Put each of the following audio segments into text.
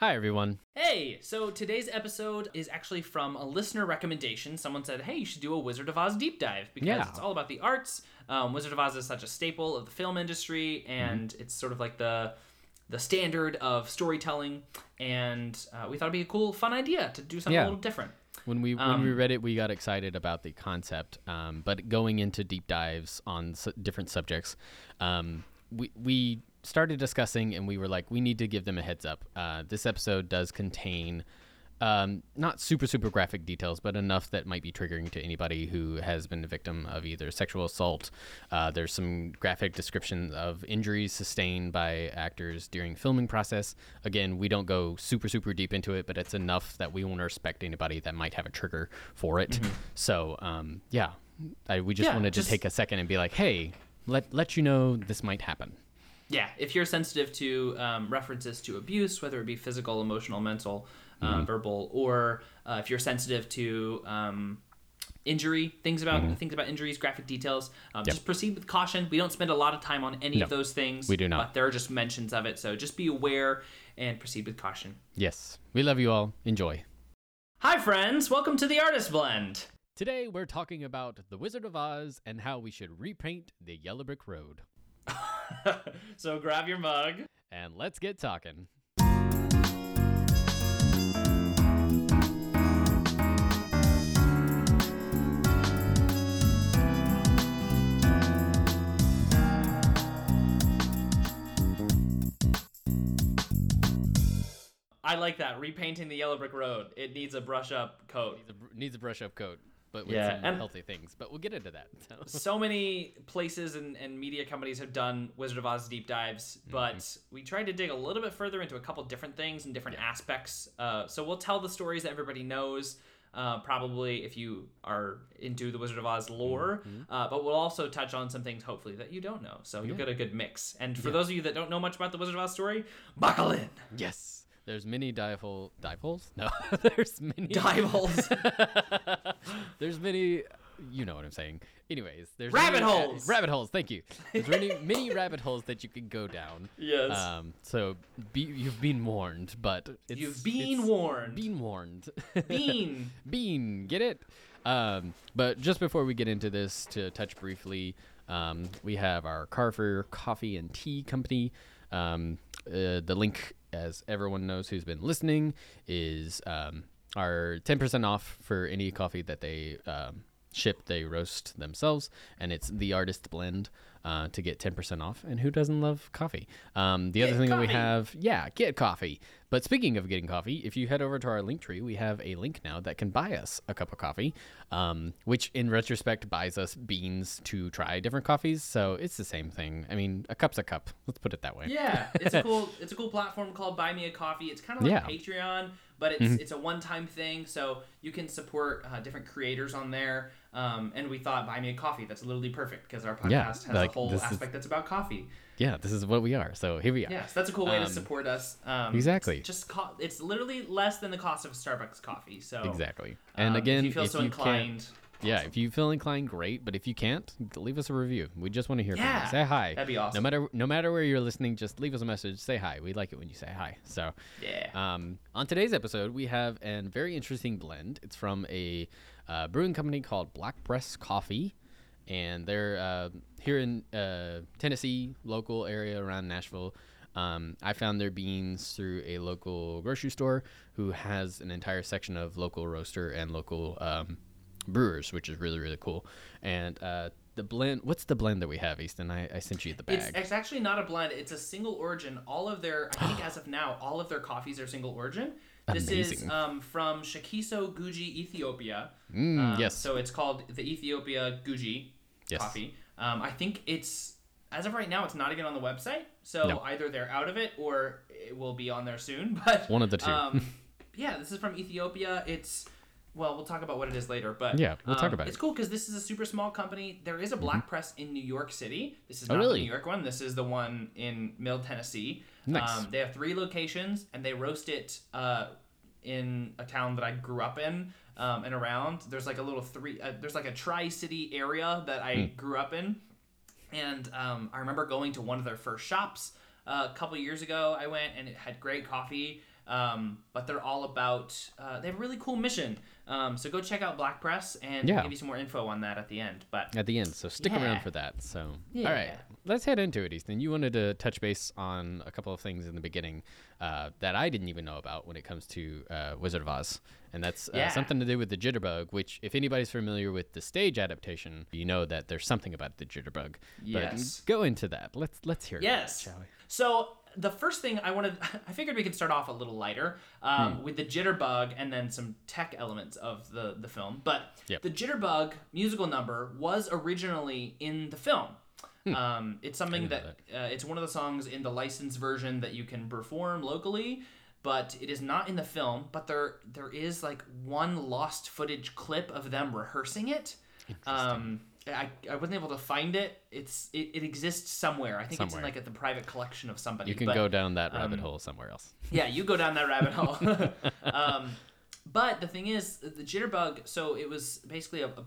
Hi, everyone. Hey, so today's episode is actually from a listener recommendation. Someone said, hey, you should do a Wizard of Oz deep dive because Yeah. it's all about the arts. Um, Wizard of Oz is such a staple of the film industry, and it's sort of like the the standard of storytelling. And uh, we thought it'd be a cool, fun idea to do something Yeah. a little different. When we when Um, we read it, we got excited about the concept, um, but going into deep dives on s- different subjects, um, we we started discussing, and we were like, we need to give them a heads up. Uh, this episode does contain. Um, not super super graphic details, but enough that might be triggering to anybody who has been a victim of either sexual assault. Uh, there's some graphic description of injuries sustained by actors during filming process. Again, we don't go super super deep into it, but it's enough that we won't respect anybody that might have a trigger for it. So um, yeah, I, we just Yeah, wanted just- to take a second and be like, hey, let let you know this might happen. Yeah, if you're sensitive to um, references to abuse, whether it be physical, emotional, mental, Mm-hmm. uh, verbal, or uh, if you're sensitive to um, injury, things about things about injuries, graphic details, um, just proceed with caution. We don't spend a lot of time on any No, of those things. we do not. But there are just mentions of it, so just be aware and proceed with caution. Yes, we love you all. Enjoy. Hi, friends. Welcome to the Artist Blend. Today we're talking about The Wizard of Oz and how we should repaint the Yellow Brick Road. so grab your mug. And let's get talking. I like that. Repainting the yellow brick road. It needs a brush up coat. Needs a, needs a brush up coat, but with Yeah, some and- healthy things. But we'll get into that. So. so many places and, and media companies have done Wizard of Oz deep dives, but we tried to dig a little bit further into a couple different things and different aspects. Uh, so we'll tell the stories that everybody knows. Uh, probably if you are into the Wizard of Oz lore, uh, but we'll also touch on some things hopefully that you don't know. So you'll get a good mix. And for those of you that don't know much about the Wizard of Oz story, buckle in. Yes. There's many dive hole dive holes? No. There's many Dive holes. There's many you know what I'm saying. Anyways, there's Rabbit many- holes! rabbit holes, thank you. There's many many rabbit holes that you can go down. yes. Um so be, you've been warned, but it's, You've been it's- warned. Been warned. Bean. Bean, get it? Um, but just before we get into this, to touch briefly, um, we have our Carver Coffee and Tea Company. Um, uh, the link, as everyone knows who's been listening, is um, our 10% off for any coffee that they um, ship, they roast themselves, and it's the artist blend. Uh, to get 10% off. And who doesn't love coffee? Um, the other Get thing that we have, yeah, get coffee. But speaking of getting coffee, if you head over to our link tree, we have a link now that can buy us a cup of coffee, um, which in retrospect buys us beans to try different coffees. So it's the same thing. I mean, a cup's a cup. Let's put it that way. Yeah, it's a cool it's a cool platform called Buy Me a Coffee. It's kind of like Yeah. Patreon, but it's it's a one time thing, so you can support uh, different creators on there. Um, and we thought Buy Me a Coffee. That's literally perfect because our podcast Yeah, has like, a whole this is- aspect that's about coffee. Yeah, this is what we are. So here we are. Yes, that's a cool way Um, to support us. Um, exactly. it's Just co- it's literally less than the cost of a Starbucks coffee. So Exactly. And um, again, if you feel so can't- inclined, yeah, if you feel inclined, great. But if you can't, leave us a review. We just want to hear from you. Say hi. that'd be awesome. No matter no matter where you're listening, just leave us a message. Say hi. We like it when you say hi. So yeah. Um, on today's episode, we have a very interesting blend. It's from a uh, brewing company called Black Press Coffee, and they're uh, here in uh, Tennessee, local area around Nashville. Um, I found their beans through a local grocery store who has an entire section of local roaster and local um, brewers, which is really really cool. And uh, the blend, what's the blend that we have, Easton? I, I sent you the bag. It's, it's actually not a blend. It's a single origin. All of their, I think as of now, all of their coffees are single origin. This is um, from Shakiso Guji, Ethiopia. Mm, Um, yes. So it's called the Ethiopia Guji Yes. coffee. Um, I think it's as of right now, it's not even on the website. So No. either they're out of it or it will be on there soon. But One of the two. Um, yeah, this is from Ethiopia. It's well, we'll talk about what it is later. But Yeah, we'll talk um, about It's it. Mm-hmm. cool because this is a super small company. There is a black press in New York City. This is Oh, not really? the New York one. This is the one in Mill, Tennessee. Nice. Um, they have three locations, and they roast it uh, in a town that I grew up in um, and around. There's like a little three. Uh, there's like a tri city area that I Hmm. grew up in, and um, I remember going to one of their first shops uh, a couple years ago. I went and it had great coffee. Um, but they're all about. Uh, they have a really cool mission. Um, so go check out Black Press, and Yeah. give you some more info on that at the end. But at the end. So stick Yeah. around for that. So, all Yeah. right, let's head into it, Easton. You wanted to touch base on a couple of things in the beginning uh, that I didn't even know about when it comes to uh, Wizard of Oz, and that's uh, something to do with the jitterbug. Which, if anybody's familiar with the stage adaptation, you know that there's something about the jitterbug. Yes. But go into that. Let's let's hear Yes. it, shall we? So the first thing I wanted, I figured we could start off a little lighter um, with the jitterbug and then some tech elements of the the film. But Yep. the jitterbug musical number was originally in the film. Um, it's something didn't that, uh, it's one of the songs in the licensed version that you can perform locally, but it is not in the film. But there there is like one lost footage clip of them rehearsing it. Um, I, I wasn't able to find it. It's it, it exists somewhere. I think it's in like at the private collection of somebody. You can but- go down that rabbit um, hole somewhere else. yeah, you go down that rabbit hole. um, but the thing is, the jitterbug. So it was basically a, a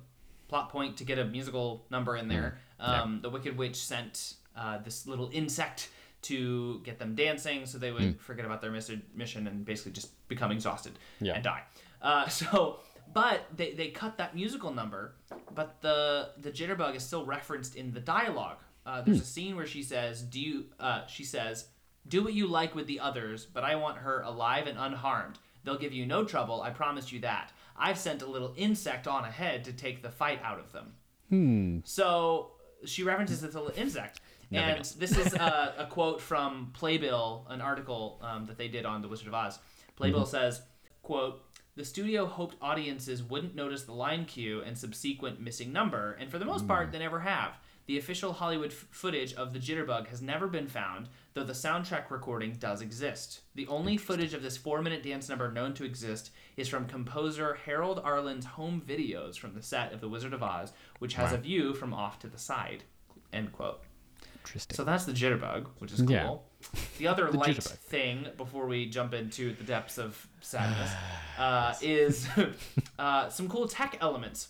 plot point to get a musical number in there. Yeah. Um, The Wicked Witch sent uh, this little insect to get them dancing, so they would forget about their mission and basically just become exhausted Yeah. and die. Uh, so. But they, they cut that musical number, but the the jitterbug is still referenced in the dialogue. Uh, there's a scene where she says, "Do you?" Uh, she says, "Do what you like with the others, but I want her alive and unharmed. They'll give you no trouble, I promise you that. I've sent a little insect on ahead to take the fight out of them." Hmm. So she references this little insect. And this is a, a quote from Playbill, an article um, that they did on The Wizard of Oz. Playbill Mm-hmm. says, quote, the studio hoped audiences wouldn't notice the line cue and subsequent missing number, and for the most part, hmm. they never have. The official Hollywood f- footage of the Jitterbug has never been found, though the soundtrack recording does exist. The only footage of this four minute dance number known to exist is from composer Harold Arlen's home videos from the set of The Wizard of Oz, which has Wow. a view from off to the side. End quote. Interesting. So that's the jitterbug, which is cool. Yeah. The other The light thing before we jump into the depths of sadness uh, is uh, some cool tech elements.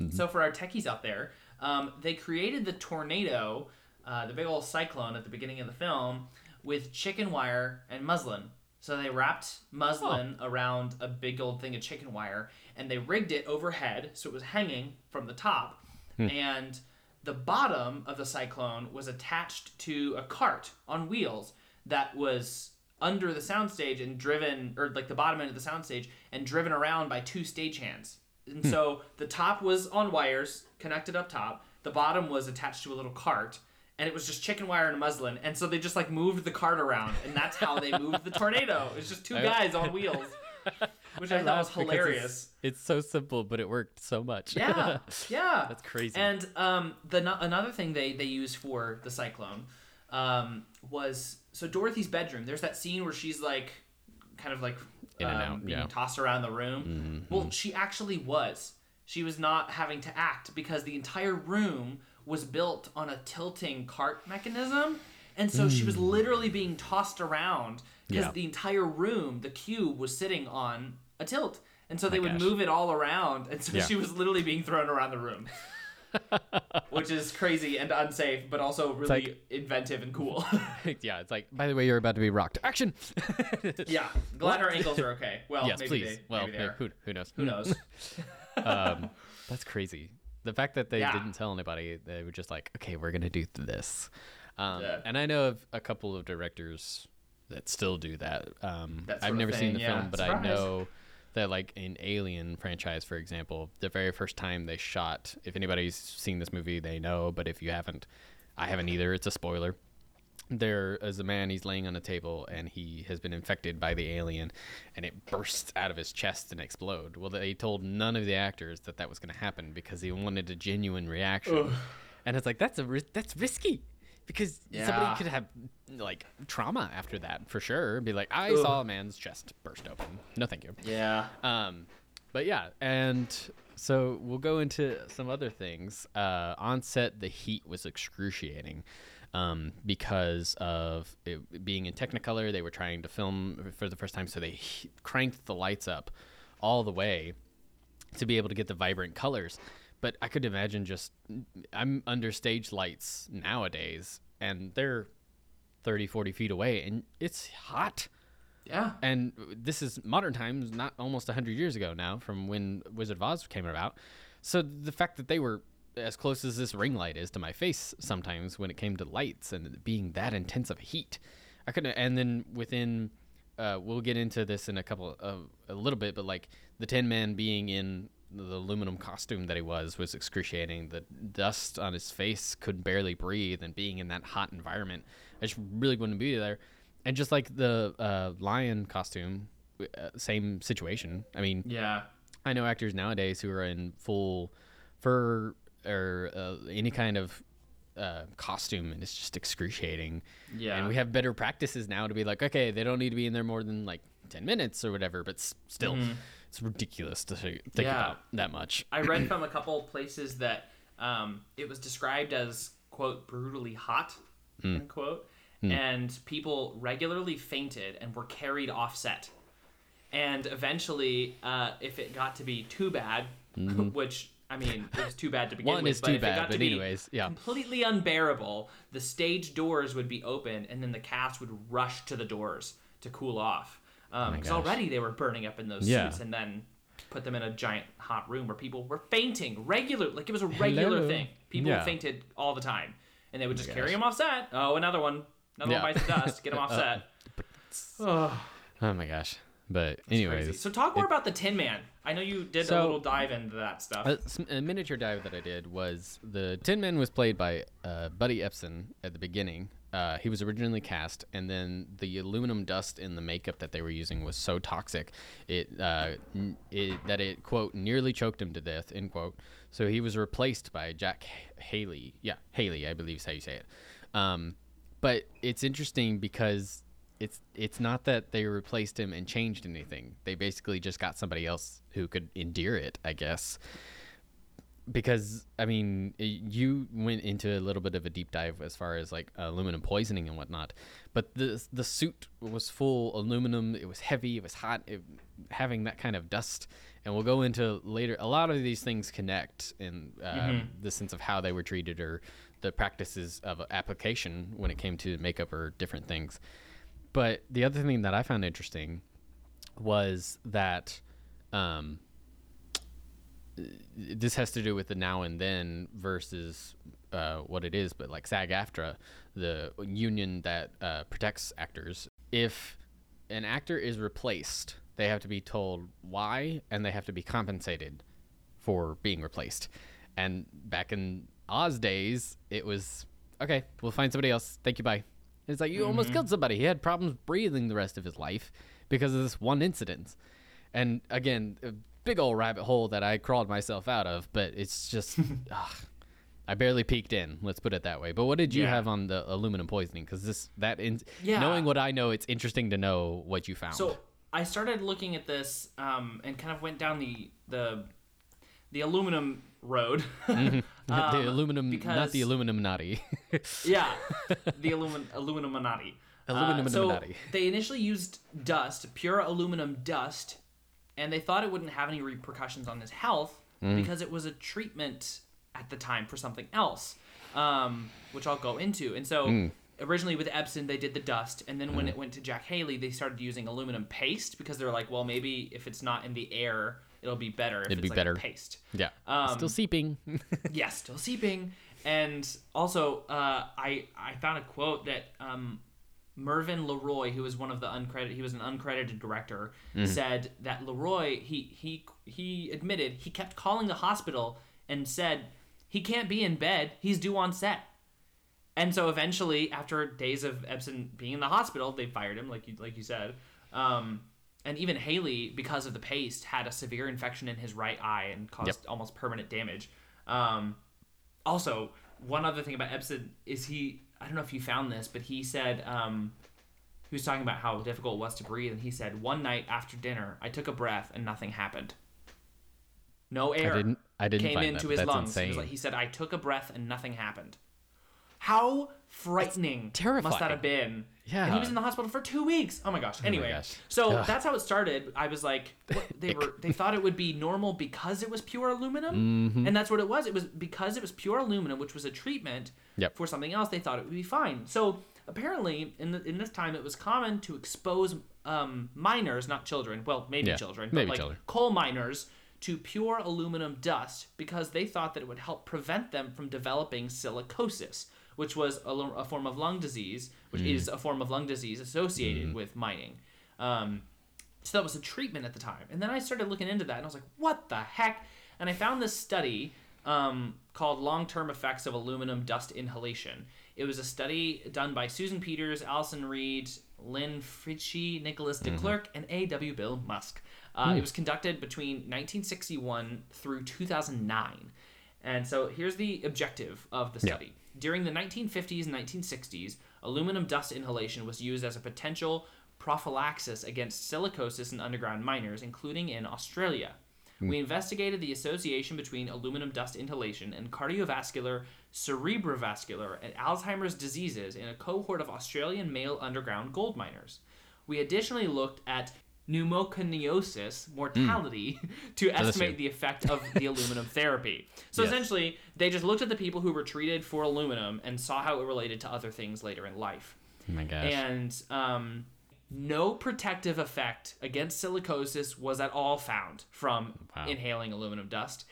Mm-hmm. So for our techies out there, um, they created the tornado, uh, the big old cyclone at the beginning of the film, with chicken wire and muslin. So they wrapped muslin around a big old thing of chicken wire, and they rigged it overhead so it was hanging from the top, Hmm. and the bottom of the cyclone was attached to a cart on wheels that was under the soundstage and driven or like the bottom end of the soundstage and driven around by two stagehands. And hmm. so the top was on wires connected up top. The bottom was attached to a little cart and it was just chicken wire and muslin. And so they just like moved the cart around and that's how they moved the tornado. It's just two guys on wheels. Which I, thought was hilarious. It's, it's so simple, but it worked so much. Yeah, yeah. That's crazy. And um, the another thing they they used for the cyclone um, was so Dorothy's bedroom. There's that scene where she's like, kind of like In and um, out, being yeah. tossed around the room. Well, she actually was. She was not having to act because the entire room was built on a tilting cart mechanism. And so she was literally being tossed around because. Yeah. the entire room, the cube, was sitting on a tilt. And so they would gosh. move it all around. And so Yeah. she was literally being thrown around the room. Which is crazy and unsafe, but also really like- inventive and cool. yeah, it's like, by the way, you're about to be rocked. Action! yeah. Glad her ankles are okay. Well, yes, maybe please. they, well, maybe they who, who knows? Who knows? um, that's crazy. The fact that they Yeah. didn't tell anybody, they were just like, okay, we're gonna do this. Um, Yeah. And I know of a couple of directors that still do that. Um, I've never seen the yeah. film, but I know that, like in Alien franchise, for example, the very first time they shot. If anybody's seen this movie, they know. But if you haven't, I haven't either. It's a spoiler there is a man he's laying on a table and he has been infected by the alien and it bursts out of his chest and explode well they told none of the actors that that was going to happen because they wanted a genuine reaction and it's like that's a that's risky because Yeah. somebody could have like trauma after that for sure be like i Ugh. saw a man's chest burst open no thank you yeah. um, but yeah, and so we'll go into some other things. Uh, on set, the heat was excruciating um, because of it being in Technicolor. They were trying to film for the first time, so they he- cranked the lights up all the way to be able to get the vibrant colors. But I could imagine just I'm under stage lights nowadays, and they're 30, 40 feet away, and it's hot. Yeah. And this is modern times, not almost 100 years ago now from when Wizard of Oz came about. So the fact that they were as close as this ring light is to my face sometimes when it came to lights and being that intense of heat, I couldn't. And then within, uh, we'll get into this in a couple of a little bit, but like the Tin Man being in the aluminum costume that he was was excruciating. The dust on his face could barely breathe, and being in that hot environment, I just really wouldn't be there. And just like the uh, lion costume, uh, same situation. I mean, Yeah. I know actors nowadays who are in full fur or uh, any kind of uh, costume, and it's just excruciating. Yeah. And we have better practices now to be like, okay, they don't need to be in there more than like ten minutes or whatever. But s- still, it's ridiculous to think. Yeah. about that much. I read from a couple places that um, it was described as quote brutally hot unquote, and people regularly fainted and were carried off set. And eventually, uh, if it got to be too bad, which I mean, it was too bad to begin One with. is but too if it bad, got to but be anyways, yeah. completely unbearable. The stage doors would be open, and then the cast would rush to the doors to cool off. Because gosh. already they were burning up in those Yeah. suits, and then put them in a giant hot room where people were fainting regular, like it was a regular Hello. thing. People Yeah. fainted all the time, and they would just carry gosh. them off set. Oh, another one, another Yeah. one bites the dust. Get them off set. oh, Oh my gosh! But crazy. anyways, So talk more about the Tin Man. I know you did a little dive into that stuff. A miniature dive that I did was the Tin Man was played by uh, Buddy Ebsen at the beginning. Uh, he was originally cast, and then the aluminum dust in the makeup that they were using was so toxic, it, uh, it that it quote nearly choked him to death end quote. So he was replaced by Jack Haley. Yeah, Haley, I believe is how you say it. Um, but it's interesting because it's it's not that they replaced him and changed anything. They basically just got somebody else who could endear it, I guess. Because I mean, you went into a little bit of a deep dive as far as like aluminum poisoning and whatnot, but the the suit was full aluminum. It was heavy. It was hot. It, having that kind of dust, and we'll go into later. A lot of these things connect in uh, the sense of how they were treated or the practices of application when it came to makeup or different things. But the other thing that I found interesting was that um, this has to do with the now and then versus uh, what it is, but like SAG AFTRA, the union that uh, protects actors. If an actor is replaced, they have to be told why and they have to be compensated for being replaced. And back in Oz days, it was okay, we'll find somebody else. Thank you, bye. It's like you almost killed somebody. He had problems breathing the rest of his life because of this one incident. And again, a big old rabbit hole that I crawled myself out of, but it's just ugh, I barely peeked in. Let's put it that way. But what did you Yeah. have on the aluminum poisoning? Because this that in, Yeah. knowing what I know, it's interesting to know what you found. So I started looking at this um, and kind of went down the the the aluminum road. the um, aluminum, not the aluminum naughty. yeah, the aluminum Illuminati. Aluminum Uh, so they initially used dust, pure aluminum dust, and they thought it wouldn't have any repercussions on his health Mm. because it was a treatment at the time for something else, um, which I'll go into. And so. Mm. Originally with Ebsen, they did the dust, and then when it went to Jack Haley, they started using aluminum paste because they were like, well, maybe if it's not in the air, it'll be better. If It'd it's be like better. paste yeah, Um, still seeping. yeah, still seeping. And also, uh, I I found a quote that um, Mervyn Leroy, who was one of the uncredited, he was an uncredited director, said that Leroy he he he admitted he kept calling the hospital and said he can't be in bed, he's due on set. And so eventually, after days of Ebsen being in the hospital, they fired him, like you like you said. Um, and even Haley, because of the paste, had a severe infection in his right eye and caused Yep. almost permanent damage. Um, also, one other thing about Ebsen is he. I don't know if you found this, but he said um, he was talking about how difficult it was to breathe, and he said one night after dinner, I took a breath and nothing happened. No air I didn't. I didn't came find into that. his That's lungs. He, insane. like, he said, "I took a breath and nothing happened." How frightening terrifying. must that have been? Yeah. and he was in the hospital for two weeks. Oh my gosh. Anyway, gosh. so Ugh. that's how it started. I was like, what, they were they thought it would be normal because it was pure aluminum, Mm-hmm. and that's what it was. It was because it was pure aluminum, which was a treatment Yep. for something else. They thought it would be fine. So apparently, in the, in this time, it was common to expose um, miners, not children, well, maybe Yeah, children, but maybe like children. coal miners to pure aluminum dust because they thought that it would help prevent them from developing silicosis, which was a, a form of lung disease, which Mm. is a form of lung disease associated Mm-hmm. with mining. Um, so that was a treatment at the time. And then I started looking into that and I was like, what the heck? And I found this study um, called Long Term Effects of Aluminum Dust Inhalation. It was a study done by Susan Peters, Alison Reid, Lin Fritschi, Nicholas de Klerk, and A.W. Bill Musk. Uh, It was conducted between 1961 through 2009. And so here's the objective of the study. During the 1950s and 1960s, aluminum dust inhalation was used as a potential prophylaxis against silicosis in underground miners, including in Australia. Hmm. We investigated the association between aluminum dust inhalation and cardiovascular, cerebrovascular, and Alzheimer's diseases in a cohort of Australian male underground gold miners. We additionally looked at pneumoconiosis mortality to estimate the effect of the aluminum therapy. So Yes. essentially, they just looked at the people who were treated for aluminum and saw how it related to other things later in life. Oh my gosh. And um, no protective effect against silicosis was at all found from Wow. inhaling aluminum dust.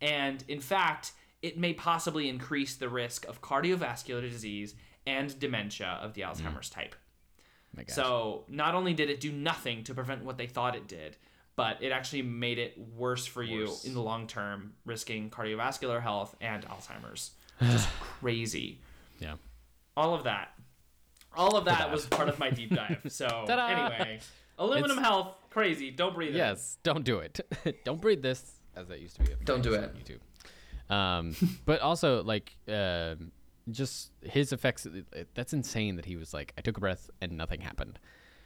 And in fact, it may possibly increase the risk of cardiovascular disease and dementia of the Alzheimer's type. My. So not only did it do nothing to prevent what they thought it did, but it actually made it worse for you Worse. in the long term, risking cardiovascular health and Alzheimer's. Just crazy. yeah. All of that. All of that Ta-da. was part of my deep dive. So anyway, aluminum It's- health, crazy. Don't breathe it. Yes, don't do it. don't breathe this, as that used to be. A Don't do it. on YouTube. Um, but also like um just his effects. That's insane that he was like, I took a breath and nothing happened.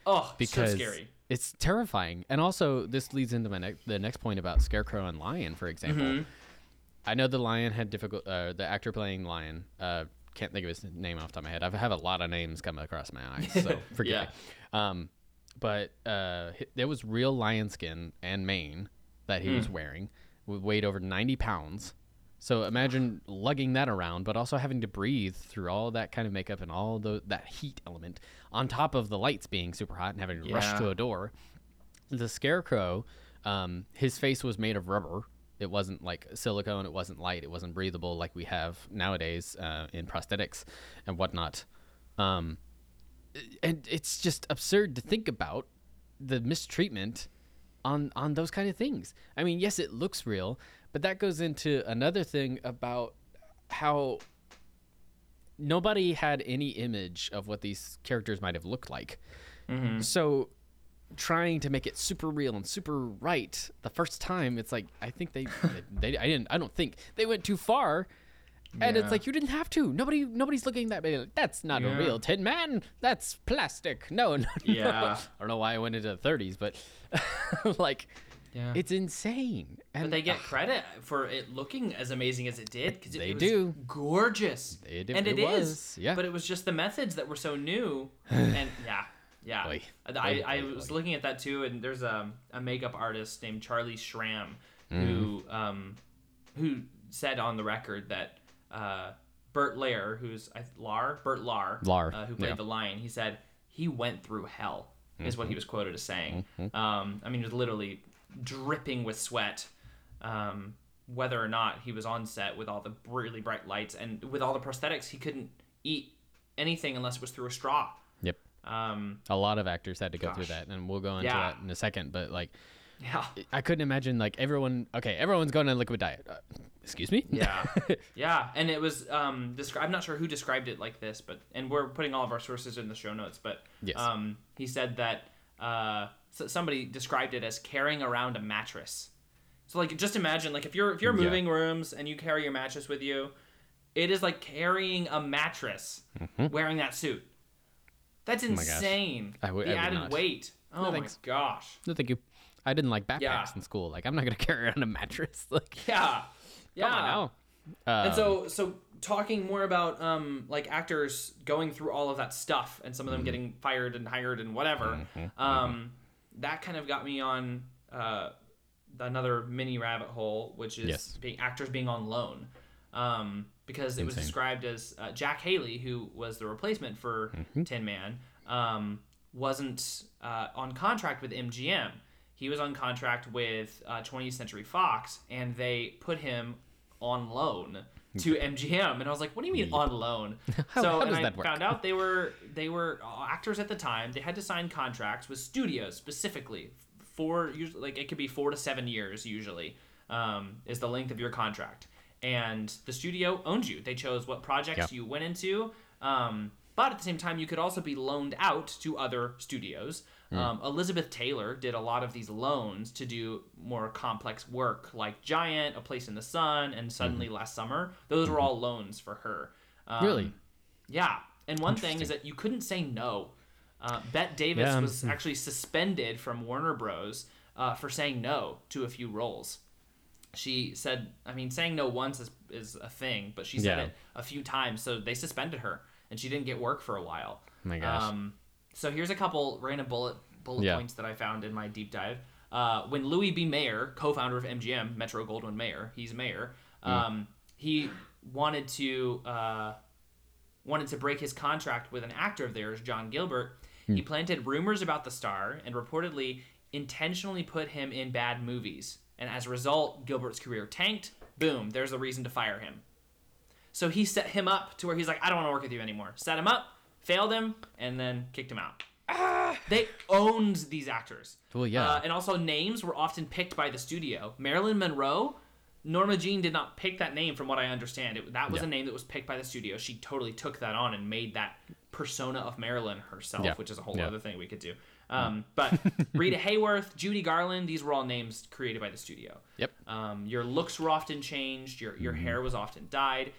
Oh, because so scary. it's terrifying. And also, this leads into my ne- the next point about Scarecrow and Lion, for example. Mm-hmm. I know the Lion had difficult. Uh, the actor playing Lion, uh, can't think of his name off the top of my head. I have a lot of names coming across my eyes, so forgive Yeah. me. Um, but uh, there was real lion skin and mane that he was Hmm. wearing, weighed over ninety pounds. So imagine lugging that around, but also having to breathe through all that kind of makeup and all the that heat element, on top of the lights being super hot and having to rush to a door. The scarecrow, um, his face was made of rubber. It wasn't like silicone. It wasn't light. It wasn't breathable like we have nowadays uh, in prosthetics and whatnot. Um, and it's just absurd to think about the mistreatment on on those kind of things. I mean, yes, it looks real, but that goes into another thing about how nobody had any image of what these characters might have looked like. Mm-hmm. So trying to make it super real and super right the first time it's like I think they they I didn't I don't think they went too far. And Yeah. it's like you didn't have to. Nobody, nobody's looking that. like, That's not a real Tin Man. That's plastic. No, no, no. Yeah. I don't know why I went into the 30s, but like, Yeah. it's insane. And But they get credit for it looking as amazing as it did because it, They it was do. gorgeous. It- and it it is. was, yeah. But it was just the methods that were so new. and yeah, yeah. Oy. I, Oy, I oy, was oy. looking at that too, and there's a, a makeup artist named Charlie Schram Mm-hmm. who um, who said on the record that uh, Bert Lair, who's I, Lar, Bert Lahr, Lahr, uh, who played yeah. the lion, he said he went through hell. Is Mm-hmm. what he was quoted as saying. Um, I mean, he was literally dripping with sweat. Um, whether or not he was on set with all the really bright lights and with all the prosthetics, he couldn't eat anything unless it was through a straw. Yep. Um, A lot of actors had to go through that, and we'll go into Yeah. that in a second. But like, yeah. I couldn't imagine like everyone. Okay, everyone's going on a liquid diet. Uh, excuse me. Yeah, yeah, and it was um, descri- I'm not sure who described it like this, but and we're putting all of our sources in the show notes. But Yes. um, he said that uh, so somebody described it as carrying around a mattress. So like, just imagine like if you're if you're Yeah. moving rooms and you carry your mattress with you, it is like carrying a mattress wearing that suit. That's Mm-hmm. Oh insane. I would- the I added not. weight. Oh my thanks. gosh. No, thank you. I didn't like backpacks Yeah. in school. Like, I'm not gonna carry around a mattress. Like, Yeah. Yeah. come on now. Um, and so so talking more about um like actors going through all of that stuff and some of them Mm-hmm. getting fired and hired and whatever um that kind of got me on uh another mini rabbit hole which is Yes. being actors being on loan um because it was described as uh, Jack Haley who was the replacement for Mm-hmm. Tin Man um wasn't uh, on contract with MGM. He was on contract with uh, 20th Century Fox, and they put him on loan to MGM. And I was like, "What do you mean on loan?" How- so how and I found out they were they were actors at the time. They had to sign contracts with studios specifically for usually like it could be four to seven years usually um, is the length of your contract. And the studio owned you. They chose what projects Yeah. you went into. Um, but at the same time, you could also be loaned out to other studios. Hmm. Um, Elizabeth Taylor did a lot of these loans to do more complex work, like Giant, A Place in the Sun, and Suddenly Last Summer. Those were all loans for her. Um. Really? Yeah. And one thing is that you couldn't say no. Uh, Bette Davis Yeah. was actually suspended from Warner Bros. Uh, for saying no to a few roles. She said, I mean, saying no once is, is a thing, but she said Yeah. it a few times, so they suspended her, and she didn't get work for a while. Oh my gosh. Um, so here's a couple random bullet bullet Yeah. points that I found in my deep dive. Uh, when Louis B. Mayer, co-founder of MGM, Metro Goldwyn Mayer, he's mayor. Hmm. Um, he wanted to uh, wanted to break his contract with an actor of theirs, John Gilbert. Hmm. He planted rumors about the star and reportedly intentionally put him in bad movies. And as a result, Gilbert's career tanked. Boom, there's a reason to fire him. So he set him up to where he's like, I don't want to work with you anymore. Set him up, failed him, and then kicked him out. They owned these actors. Well, yeah. Uh, and also, names were often picked by the studio. Marilyn Monroe, Norma Jean did not pick that name, from what I understand. It, that was Yeah. a name that was picked by the studio. She totally took that on and made that persona of Marilyn herself, Yeah. which is a whole Yeah. other thing we could do. Um, but Rita Hayworth, Judy Garland, these were all names created by the studio. Yep. Um, your looks were often changed. Your your hair was often dyed.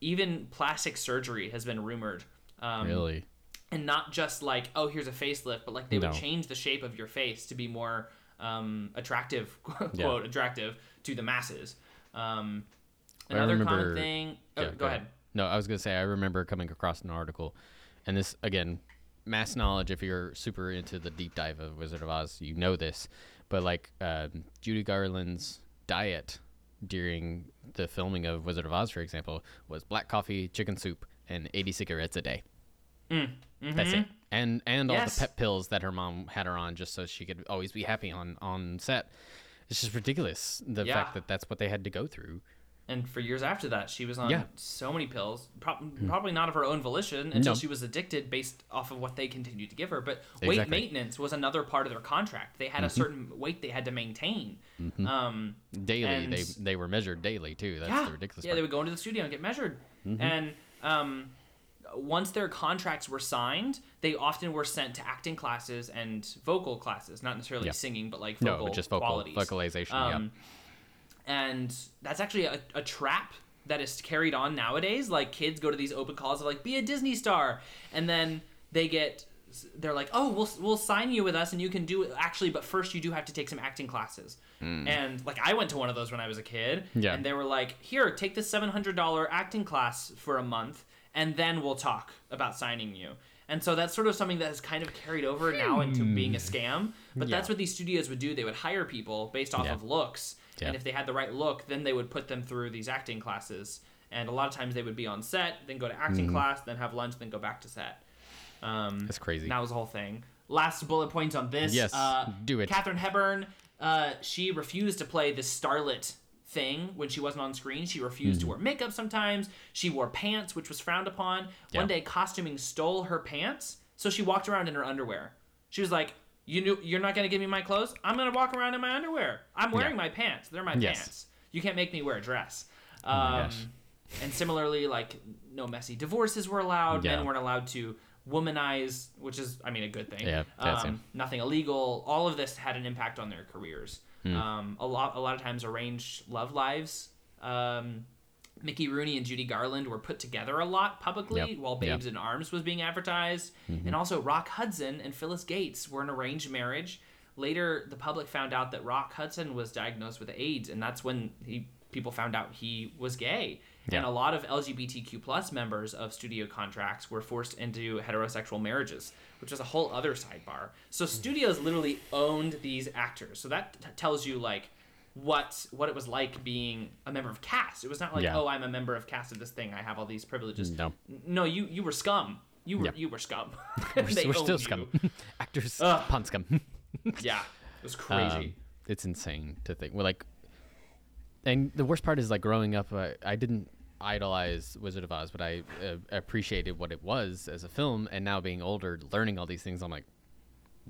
Even plastic surgery has been rumored. Um, really? and not just like oh here's a facelift but like they would change the shape of your face to be more um, attractive quote Yeah. attractive to the masses um, another common remember- thing oh, Yeah, go, ahead No, I was gonna say I remember coming across an article, and this again, mass knowledge. If you're super into the deep dive of Wizard of Oz, you know this. But like um, Judy Garland's diet during the filming of Wizard of Oz, for example, was black coffee, chicken soup, and 80 cigarettes a day. That's it. And and all Mm, mm-hmm. Yes. the pep pills that her mom had her on just so she could always be happy on on set. It's just ridiculous the Yeah. fact that that's what they had to go through. and for years after that she was on Yeah. so many pills prob- probably not of her own volition until No. she was addicted based off of what they continued to give her but weight maintenance was another part of their contract they had a certain weight they had to maintain um, Daily, they they were measured daily too. That's yeah. ridiculous Yeah, part. they would go into the studio and get measured. Mm-hmm. And um, once their contracts were signed, they often were sent to acting classes and vocal classes, not necessarily Yeah. singing, but like vocal but just vocal qualities. vocalization. Um, And that's actually a, a trap that is carried on nowadays. Like kids go to these open calls of like, be a Disney star, and then they get. They're like, oh, we'll we'll sign you with us, and you can do it. Actually, but first you do have to take some acting classes. And like, I went to one of those when I was a kid. Yeah. and they were like, here, take this seven hundred dollar acting class for a month, and then we'll talk about signing you. And so that's sort of something that has kind of carried over now into being a scam. But Yeah. that's what these studios would do. They would hire people based off Yeah. of looks. Yeah. And if they had the right look, then they would put them through these acting classes. And a lot of times they would be on set, then go to acting Mm-hmm. class, then have lunch, then go back to set. Um, That's crazy. That was the whole thing. Last bullet point on this. Yes, uh, do it. Katharine Hepburn, uh, she refused to play the starlet thing when she wasn't on screen. She refused to Mm-hmm. wear makeup sometimes. She wore pants, which was frowned upon. Yeah. One day, costuming stole her pants, so she walked around in her underwear. She was like, "You knew you're not gonna give me my clothes. I'm gonna walk around in my underwear. I'm wearing Yeah. my pants. They're my Yes. pants. You can't make me wear a dress." my Um, and similarly, like no messy divorces were allowed. Yeah. Men weren't allowed to womanize, which is, I mean, a good thing. Yeah, um, nothing illegal. All of this had an impact on their careers. Hmm. Um, a lot, a lot of times, arranged love lives. Um, Mickey Rooney and Judy Garland were put together a lot publicly Yep, while yep. Mm-hmm. Babes in Arms was being advertised. And also, Rock Hudson and Phyllis Gates were an arranged marriage. Later, the public found out that Rock Hudson was diagnosed with AIDS, and that's when he people found out he was gay. And a lot of LGBTQ plus members of studio contracts were forced into heterosexual marriages, which is a whole other sidebar. So studios literally owned these actors. So that t- tells you like what what it was like being a member of cast. It was not like, Yeah. oh, I'm a member of cast of this thing. I have all these privileges. No. No, you you were scum. you were Yeah. you were scum. we're, we're still scum. Actors, Ugh. pun scum. Yeah, it was crazy. Um, it's insane to think. Well, like, and the worst part is like growing up, I, I didn't idolize Wizard of Oz, but I uh, appreciated what it was as a film. And now being older, learning all these things, I'm like,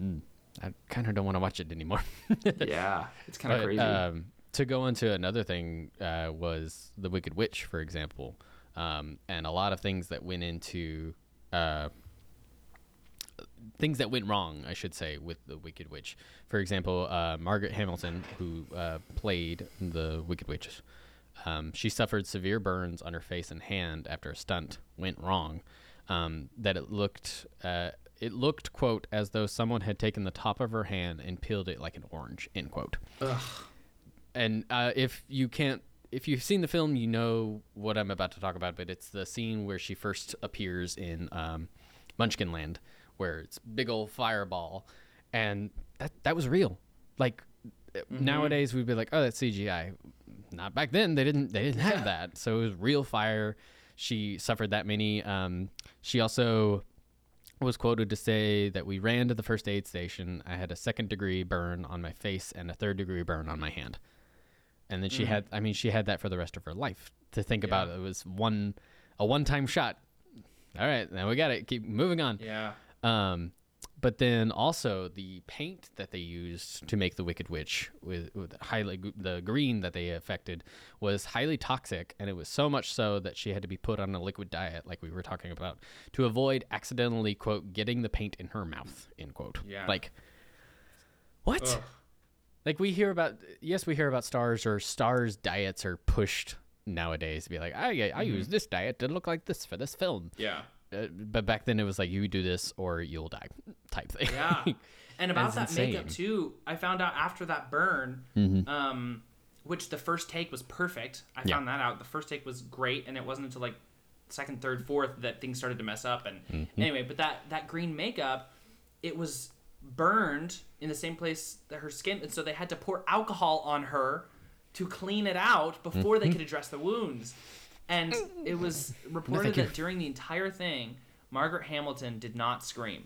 mm, I kind of don't want to watch it anymore. yeah, it's kind of crazy. Um, to go into another thing uh, was the Wicked Witch, for example, um, and a lot of things that went into uh, things that went wrong, I should say, with the Wicked Witch. For example, uh, Margaret Hamilton, who uh, played the Wicked Witch, um, she suffered severe burns on her face and hand after a stunt went wrong. Um, that it looked, uh, it looked, quote, as though someone had taken the top of her hand and peeled it like an orange, end quote. And uh, if you can't, if you've seen the film, you know what I'm about to talk about. But it's the scene where she first appears in um, Munchkin Land, where it's big old fireball, and that that was real. Like nowadays, we'd be like, "Oh, that's CGI." Not back then. They didn't. They didn't have that. So it was real fire. She suffered that many. Um, she also was quoted to say that we ran to the first aid station. I had a second degree burn on my face and a third degree burn on my hand. And then she had, I mean, she had that for the rest of her life. To think about it, it was one, a one-time shot. All right, now we got it. Keep moving on. yeah, Um, but then also the paint that they used to make the Wicked Witch with, with highly the green that they affected was highly toxic, and it was so much so that she had to be put on a liquid diet, like we were talking about, to avoid accidentally quote getting the paint in her mouth end quote. Yeah. Like what? Ugh. Like we hear about yes, we hear about stars or stars diets are pushed nowadays to be like, I I use this diet to look like this for this film. yeah, Uh, but back then it was like you do this or you'll die type thing. yeah. And about that makeup too, I found out after that burn, um, which the first take was perfect. I Yeah. found that out. The first take was great, and it wasn't until like second, third, fourth that things started to mess up. And Mm-hmm. anyway, but that that green makeup, it was burned in the same place that her skin, and so they had to pour alcohol on her to clean it out before Mm-hmm. they could address the wounds. And it was reported thank you. that during the entire thing, Margaret Hamilton did not scream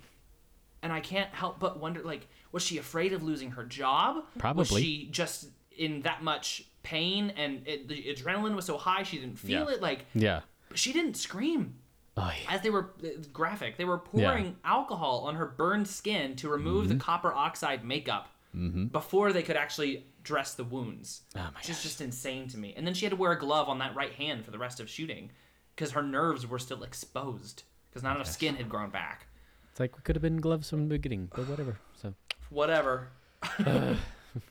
and I can't help but wonder like was she afraid of losing her job? Probably. Was Probably. she just in that much pain and it, the adrenaline was so high she didn't feel Yeah. it like Yeah. she didn't scream. Oh, yeah. As they were graphic, they were pouring alcohol on her burned skin to remove Mm-hmm. the copper oxide makeup before they could actually dress the wounds. Oh my Which is just insane to me. And then she had to wear a glove on that right hand for the rest of shooting because her nerves were still exposed because not enough skin had grown back. It's like we could have been gloves from the beginning, but whatever. So Whatever.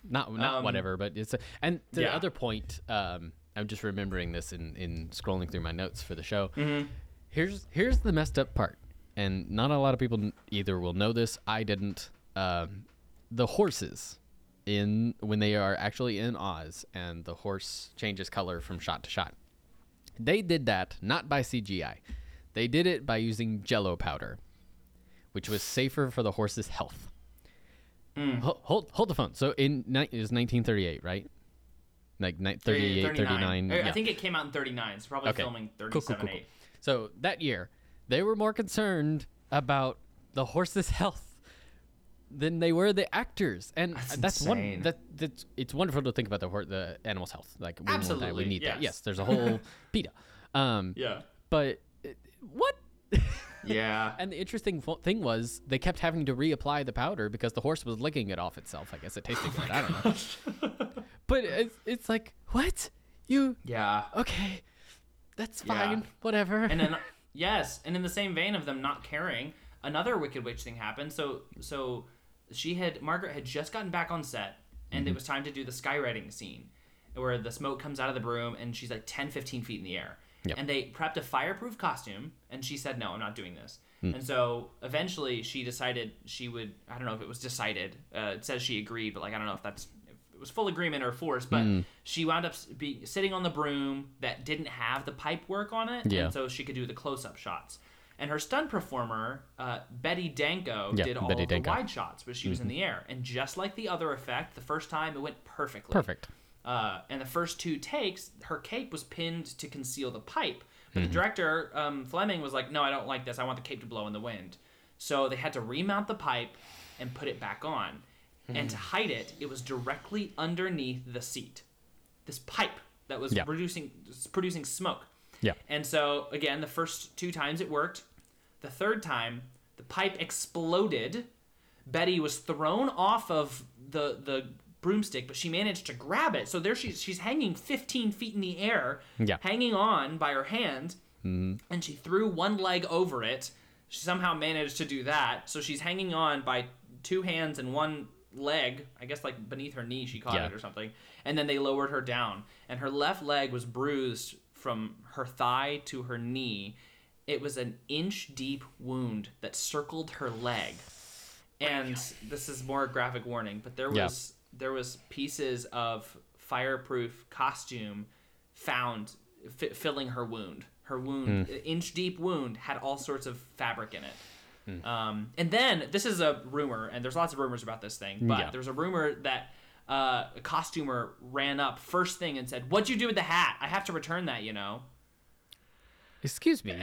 not not Um, whatever, but it's a, and the yeah. other point. Um, I'm just remembering this in in scrolling through my notes for the show. Mm-hmm. Here's here's the messed up part, and not a lot of people either will know this. I didn't. Um, the horses in when they are actually in Oz, and the horse changes color from shot to shot. They did that not by CGI. They did it by using Jello powder, which was safer for the horse's health. Hmm. Ho- Hold, hold the phone. So in it was 1938, right? Like ni- 38, 39. I- I yeah. think it came out in 39. It's probably Okay. filming Cool, 37, cool, cool, 8. So that year, they were more concerned about the horse's health than they were the actors, and That's that's, one insane. that that's it's wonderful to think about the hor- the animal's health. Like we want that, we Absolutely, need that. yes. Yes, there's a whole PETA. Um, Yeah. but uh, what? Yeah. And the interesting fo- thing was they kept having to reapply the powder because the horse was licking it off itself. I guess it tasted Oh good. I don't know. but it's, it's like what you yeah. okay? That's Yeah. fine. Whatever. And then yes, and in the same vein of them not caring, another Wicked Witch thing happened. So so she had Margaret had just gotten back on set and Mm-hmm. it was time to do the skywriting scene where the smoke comes out of the broom and she's like 10 15 feet in the air. Yep. And they prepped a fireproof costume and she said no, I'm not doing this. Hmm. And so eventually she decided she would I don't know if it was decided. Uh, it says she agreed, but like I don't know if that's if it was full agreement or force, but Hmm. she wound up be, sitting on the broom that didn't have the pipe work on it, Yeah. and so she could do the close-up shots. And her stunt performer, uh, Betty Danko, Yeah, did all Betty of the Danko. Mm-hmm. wide shots, but she was in the air. And just like the other effect, the first time it went perfectly. Perfect. Uh, and the first two takes, her cape was pinned to conceal the pipe, But the director, um, Fleming, was like, no, I don't like this. I want the cape to blow in the wind. So they had to remount the pipe and put it back on. And to hide it, it was directly underneath the seat. This pipe that was Yeah. producing producing smoke. Yeah. And so again, the first two times it worked. The third time, the pipe exploded. Betty was thrown off of the the broomstick, but she managed to grab it. So there she's she's hanging 15 feet in the air, Yeah. hanging on by her hand, mm-hmm. and she threw one leg over it. She somehow managed to do that. So she's hanging on by two hands and one leg, I guess like beneath her knee she caught Yeah. it or something. And then they lowered her down, and her left leg was bruised from her thigh to her knee. It was an inch deep wound that circled her leg. And this is more graphic warning, but there Yeah. was there was pieces of fireproof costume found fi- filling her wound. Her wound, Hmm. inch deep wound, had all sorts of fabric in it. Hmm. Um, and then this is a rumor, and there's lots of rumors about this thing, but Yeah. there's a rumor that uh, a costumer ran up first thing and said, "What'd you do with the hat? I have to return that, you know." Excuse me.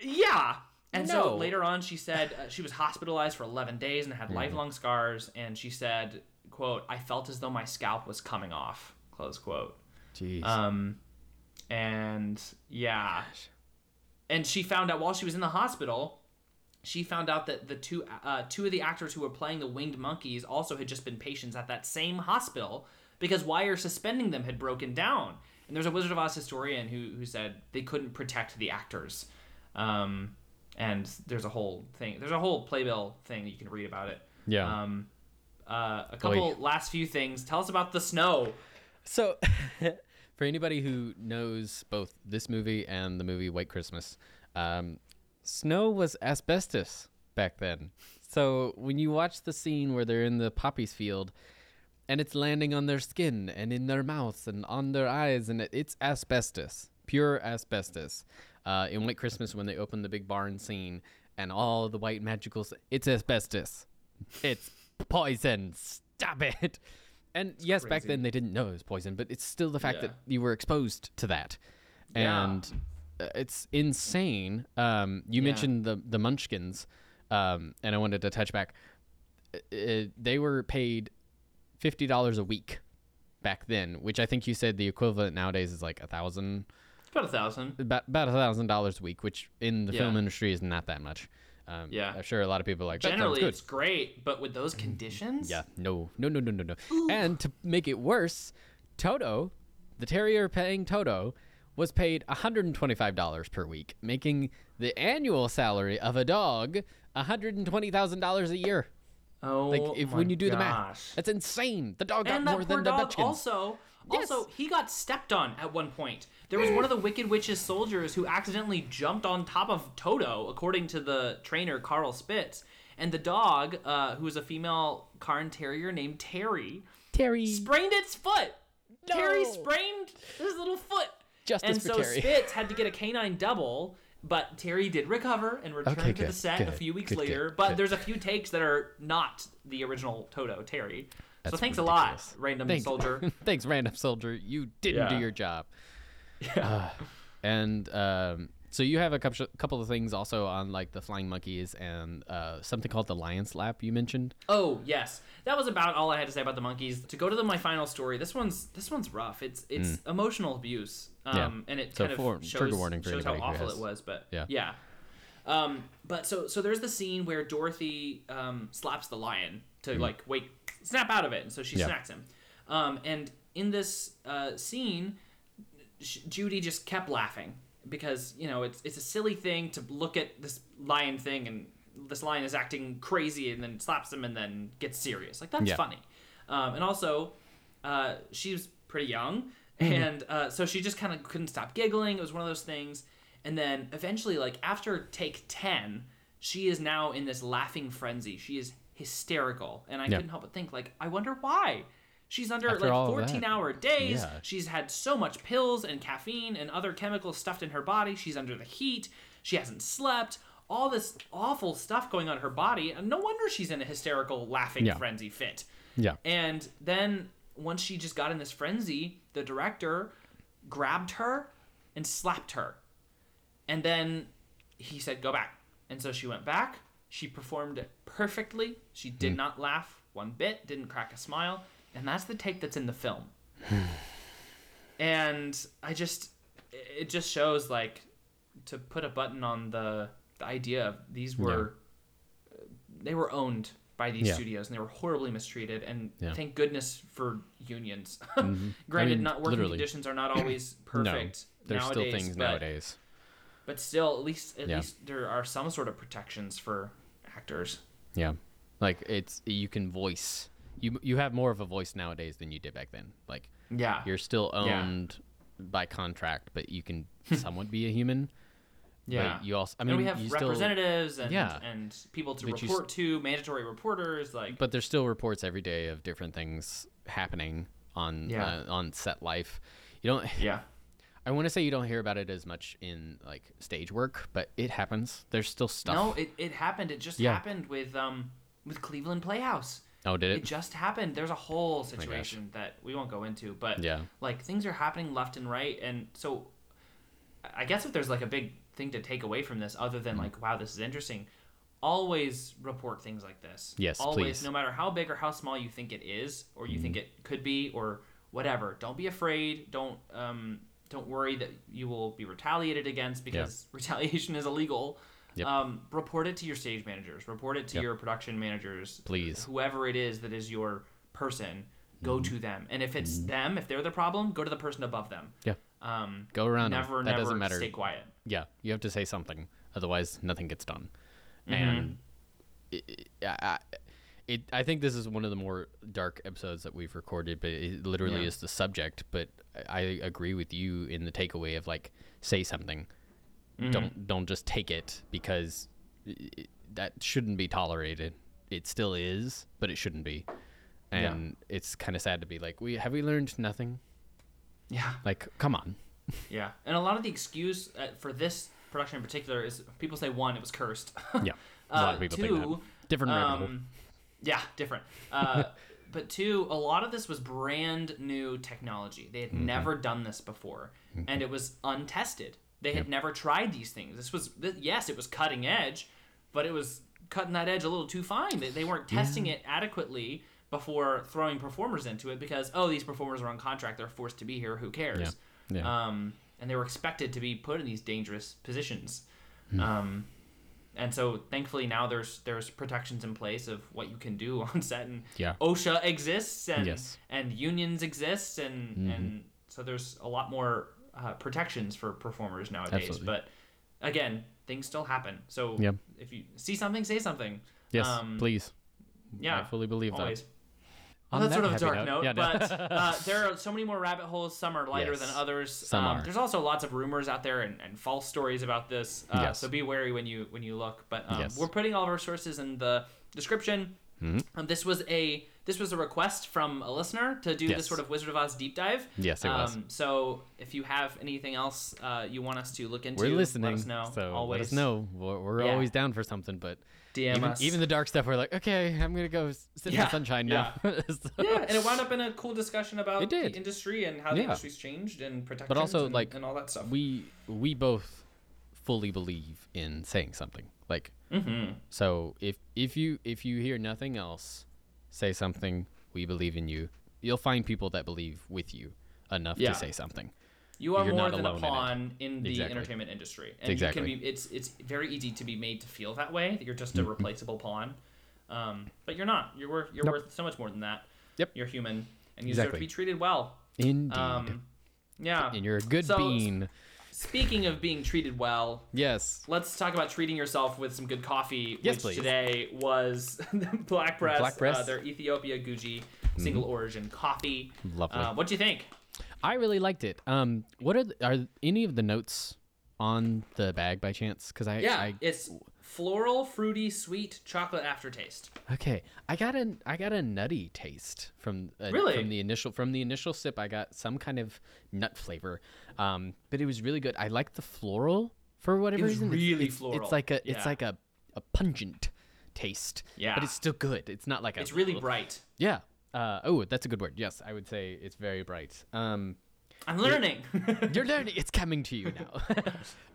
Yeah. And so later on, she said uh, she was hospitalized for 11 days and had lifelong scars. And she said, "quote I felt as though my scalp was coming off." Close quote. Jeez. Um, and yeah, and she found out while she was in the hospital, she found out that the two uh, two of the actors who were playing the winged monkeys also had just been patients at that same hospital because wire suspending them had broken down. And there's a Wizard of Oz historian who who said they couldn't protect the actors. Um, and there's a whole thing. There's a whole playbill thing that you can read about it. Yeah. Um, uh, a couple Oy. last few things. Tell us about the snow. So, for anybody who knows both this movie and the movie White Christmas, um, snow was asbestos back then. So when you watch the scene where they're in the poppies field, and it's landing on their skin and in their mouths and on their eyes, and it, it's asbestos, pure asbestos. Uh, in White Christmas, when they open the big barn scene and all the white magicals, it's asbestos. It's poison. Stop it. And yes, back then they didn't know it was poison, but it's still the fact Yeah. that you were exposed to that. Yeah. And it's insane. Um, you Yeah. mentioned the the Munchkins, um, and I wanted to touch back. Uh, uh, they were paid fifty dollars a week back then, which I think you said the equivalent nowadays is like a thousand, about a thousand. about about a thousand dollars a week, which in the film industry is not that much. Um, Yeah. I'm sure a lot of people are like that Generally, it's great, but with those conditions, Yeah, no, no, no, no, no, no. And to make it worse, Toto, the terrier paying Toto, was paid $125 per week, making the annual salary of a dog $120,000 a year. Oh, Like if my when you do the math, that's insane. The dog got and more that than poor the dog Munchkins. also, Yes. also he got stepped on at one point. There was one of the Wicked Witch's soldiers who accidentally jumped on top of Toto, according to the trainer Carl Spitz, and the dog, uh, who was a female Cairn Terrier named Terry, Terry. sprained its foot. Terry sprained his little foot. Justice and for so Terry. Spitz had to get a canine double, but Terry did recover and returned Okay, to the good, set a few weeks good, good, later. but good. there's a few takes that are not the original Toto Terry. so thanks ridiculous. a lot, random Thanks, soldier. Thanks, random soldier. You didn't do your job. Yeah. and um, so you have a couple couple of things also on like the flying monkeys and uh, something called the lion's lap you mentioned. Oh yes, that was about all I had to say about the monkeys. To go to the, my final story, this one's this one's rough. It's it's emotional abuse, um, Mm. Yeah. and it So kind for- of shows, shows how awful has- it was. But Yeah. yeah. Um, but so so there's the scene where Dorothy um, slaps the lion to like wake snap out of it, and so she Mm. Yeah. smacks him. Um, and in this uh, scene, Judy just kept laughing because you know it's it's a silly thing to look at this lion thing and this lion is acting crazy and then slaps him and then gets serious. Like that's Yeah. funny. Um, and also, uh, she was pretty young, Mm-hmm. and uh, so she just kind of couldn't stop giggling. It was one of those things. And then eventually, like after take ten, she is now in this laughing frenzy. She is hysterical, and I Yeah. couldn't help but think, like, I wonder why. She's under After like 14 hour days. Yeah. She's had so much pills and caffeine and other chemicals stuffed in her body. She's under the heat. She hasn't slept. All this awful stuff going on in her body. And no wonder she's in a hysterical laughing Yeah. frenzy fit. Yeah. And then once she just got in this frenzy, the director grabbed her and slapped her. And then he said, "Go back." And so she went back. She performed perfectly. She did not laugh one bit, didn't crack a smile, and that's the take that's in the film. and I just it just shows like to put a button on the the idea of these were they were owned by these Yeah. studios and they were horribly mistreated and Yeah. thank goodness for unions. Mhm. Granted, I mean, not working literally. conditions are not always perfect There's nowadays, still things but, nowadays. but still, at least at Yeah. least there are some sort of protections for actors. Yeah, like it's you can voice. You you have more of a voice nowadays than you did back then. Like Yeah, you're still Yeah. owned by contract, but you can somewhat be a human. yeah. But you also, I mean, mean, we have you still, representatives and Yeah. and people to But you report to, mandatory reporters. Like, but there's still reports every day of different things happening on Yeah. uh, on set life. You don't. yeah, I want to say you don't hear about it as much in like stage work, but it happens. There's still stuff. no, it, it happened. It just Yeah. happened with um with Cleveland Playhouse. Oh, did It it? just happened. There's a whole gosh. situation that we won't go into, but Yeah. like things are happening left and right, and so I guess if there's like a big thing to take away from this, other than Mm-hmm. like, wow, this is interesting, always report things like this. Yes, always, please. Mm-hmm. no matter how big or how small you think it is, or you think it could be, or whatever. Don't be afraid. Don't um, don't worry that you will be retaliated against because retaliation is illegal. Yep. Um, report it to your stage managers. Report it to Yep. your production managers. Please. Whoever it is that is your person, go Mm-hmm. to them. And if it's them, if they're the problem, go to the person above them. Yeah. Um, Go around. Never, That never doesn't matter. stay quiet. Yeah, you have to say something, otherwise nothing gets done. Mm-hmm. And it, it, I, it, I think this is one of the more dark episodes that we've recorded, but it literally Yeah. is the subject. But I agree with you in the takeaway of like say something, Mm-hmm. don't don't just take it because it, that shouldn't be tolerated. It still is, but it shouldn't be. Yeah. And it's kind of sad to be like, we have we learned nothing? Yeah. Like, come on. Yeah. And a lot of the excuse uh, for this production in particular is people say one, it was cursed. Yeah, a lot Uh, of people think that. two, Different um, yeah, different. Uh, but two, a lot of this was brand new technology. They Mm-hmm. had never done this before, and it was untested. They had never tried these things. This was th- yes, it was cutting edge, but it was cutting that edge a little too fine. They, they weren't testing it adequately before throwing performers into it because oh, these performers are on contract. They're forced to be here. Who cares? Yeah. Um, and they were expected to be put in these dangerous positions. Hmm. Um, and so thankfully now there's there's protections in place of what you can do on set and Yeah. OSHA exists and Yes. and unions exist and Mm-hmm. and so there's a lot more uh, protections for performers nowadays. Absolutely. But again, things still happen. So Yep. if you see something, say something. Yes, Um, please. Yeah, I fully believe always. that. Well, On that's sort of a dark happy note, Yeah, no. but uh, there are so many more rabbit holes. Some are lighter Yes. than others. Some um, are. There's also lots of rumors out there and, and false stories about this. Uh, Yes. So be wary when you when you look. But um, Yes. we're putting all of our sources in the description. Mhm. Um, this was a this was a request from a listener to do Yes. this sort of Wizard of Oz deep dive. Yes, it was. Um, so if you have anything else uh, you want us to look into, We're listening, Let us know. so Always let us know. We're, we're Yeah. always down for something, but DM even, us. even the dark stuff, we're like, okay, I'm gonna go sit in the sunshine now. So- yeah, and it wound up in a cool discussion about the industry and how the Yeah. industry's changed and protections But also, and, like, and all that stuff. we we both fully believe in saying something. Like, mm-hmm. so if if you if you hear nothing else, say something. We believe in you. You'll find people that believe with you enough Yeah. to say something. You are You're more than a alone in pawn in, the Exactly. entertainment industry, and Exactly. you can be. It's it's very easy to be made to feel that way that you're just a replaceable pawn, um, but you're not. You're worth you're Nope. worth so much more than that. Yep. You're human, and you deserve to be treated well. Indeed. Um, yeah. and you're a good so- bean. Speaking of being treated well, Yes. let's talk about treating yourself with some good coffee, Yes, which please. today was Black Press, Black Press. Uh, their Ethiopia Guji single origin coffee. Lovely. Uh, what do you think? I really liked it. Um, what are the, are any of the notes on the bag by chance? Because I Yeah, I, it's floral, fruity, sweet chocolate aftertaste. okay, I got a I got a nutty taste from uh, Really? from the initial from the initial sip. I got some kind of nut flavor, um, but it was really good. I like the floral for whatever was reason. It's- really it's, floral. It's like a Yeah. it's like a, a pungent taste. Yeah. but it's still good. It's not like a It's really bright. yeah. Uh, oh, that's a good word. Yes, I would say it's very bright. Um, I'm learning. You're learning. It's coming to you now.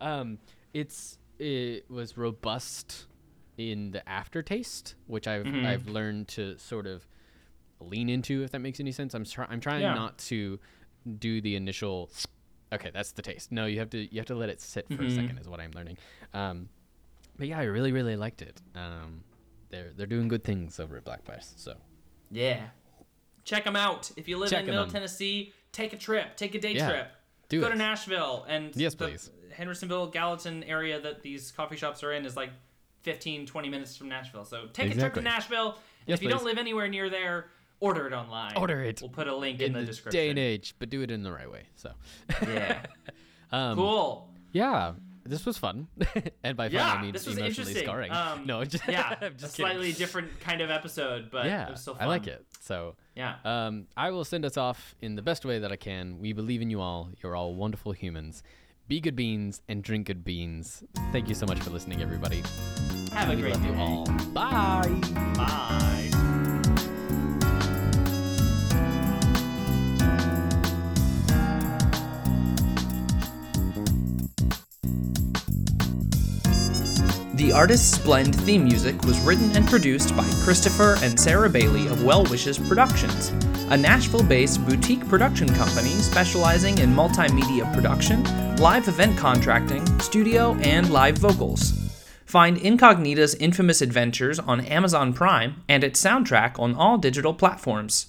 um, it's it was robust in the aftertaste, which I've Mhm. I've learned to sort of lean into, if that makes any sense. I'm try- I'm trying Yeah. not to do the initial. Okay, that's the taste. No, you have to you have to let it sit for a Mhm. second. Is what I'm learning. Um, but yeah, I really really liked it. Um, they're they're doing good things over at Black Press. So Yeah. Check them out. If you live Check in Middle out. Tennessee, take a trip. Take a day Yeah. trip. do Go it. to Nashville and Yes, the please. Hendersonville, Gallatin area that these coffee shops are in is like 15, 20 minutes from Nashville. So take a trip to Nashville. Yes, if you don't live anywhere near there, order it online. Order it We'll put a link in, in the, the description. day and age, but do it in the right way. So Yeah. um, cool. Yeah, this was fun, and by fun Yeah, I mean this was emotionally scarring. Um, no, just, Yeah. I'm a just kidding. slightly different kind of episode, but yeah, it was still fun. I like it. So Yeah. um, I will send us off in the best way that I can. We believe in you all. You're all wonderful humans. Be good beans and drink good beans. Thank you so much for listening, everybody. Have a we great love day. you all. Bye. Bye. The Artist's Blend theme music was written and produced by Christopher and Sarah Bailey of Well Wishes Productions, a Nashville based boutique production company specializing in multimedia production, live event contracting, studio, and live vocals. Find Incognita's infamous adventures on Amazon Prime and its soundtrack on all digital platforms.